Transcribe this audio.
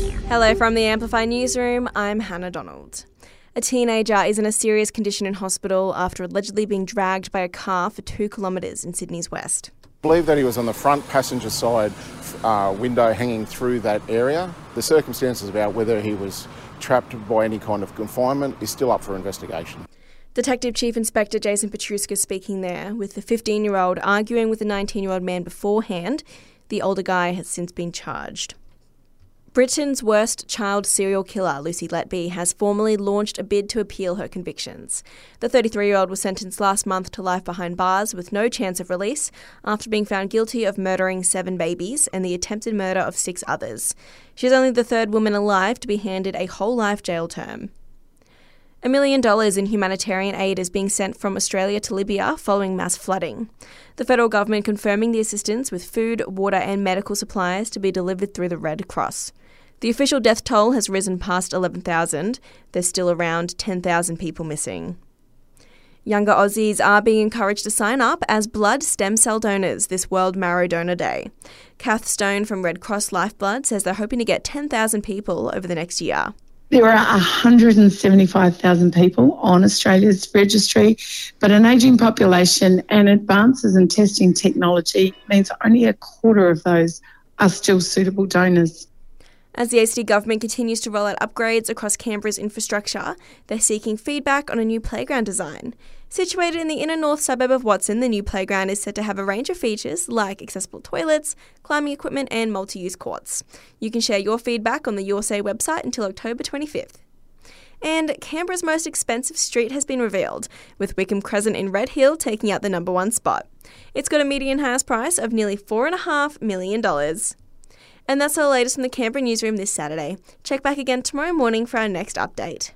Hello from the Amplify Newsroom. I'm Hannah Donald. A teenager is in a serious condition in hospital after allegedly being dragged by a car for two kilometres in Sydney's west. believe that he was on the front passenger side uh, window hanging through that area. The circumstances about whether he was trapped by any kind of confinement is still up for investigation. Detective Chief Inspector Jason Petruska speaking there, with the 15 year old arguing with the 19 year old man beforehand. The older guy has since been charged. Britain's worst child serial killer, Lucy Letby, has formally launched a bid to appeal her convictions. The 33 year old was sentenced last month to life behind bars with no chance of release after being found guilty of murdering seven babies and the attempted murder of six others. She is only the third woman alive to be handed a whole life jail term. A million dollars in humanitarian aid is being sent from Australia to Libya following mass flooding. The federal government confirming the assistance with food, water, and medical supplies to be delivered through the Red Cross. The official death toll has risen past 11,000. There's still around 10,000 people missing. Younger Aussies are being encouraged to sign up as blood stem cell donors this World Marrow Donor Day. Kath Stone from Red Cross Lifeblood says they're hoping to get 10,000 people over the next year. There are 175,000 people on Australia's registry, but an ageing population and advances in testing technology means only a quarter of those are still suitable donors. As the ACT government continues to roll out upgrades across Canberra's infrastructure, they're seeking feedback on a new playground design. Situated in the inner north suburb of Watson, the new playground is said to have a range of features like accessible toilets, climbing equipment, and multi use courts. You can share your feedback on the Your Say website until October 25th. And Canberra's most expensive street has been revealed, with Wickham Crescent in Red Hill taking out the number one spot. It's got a median house price of nearly $4.5 million. And that's our latest from the Canberra newsroom this Saturday. Check back again tomorrow morning for our next update.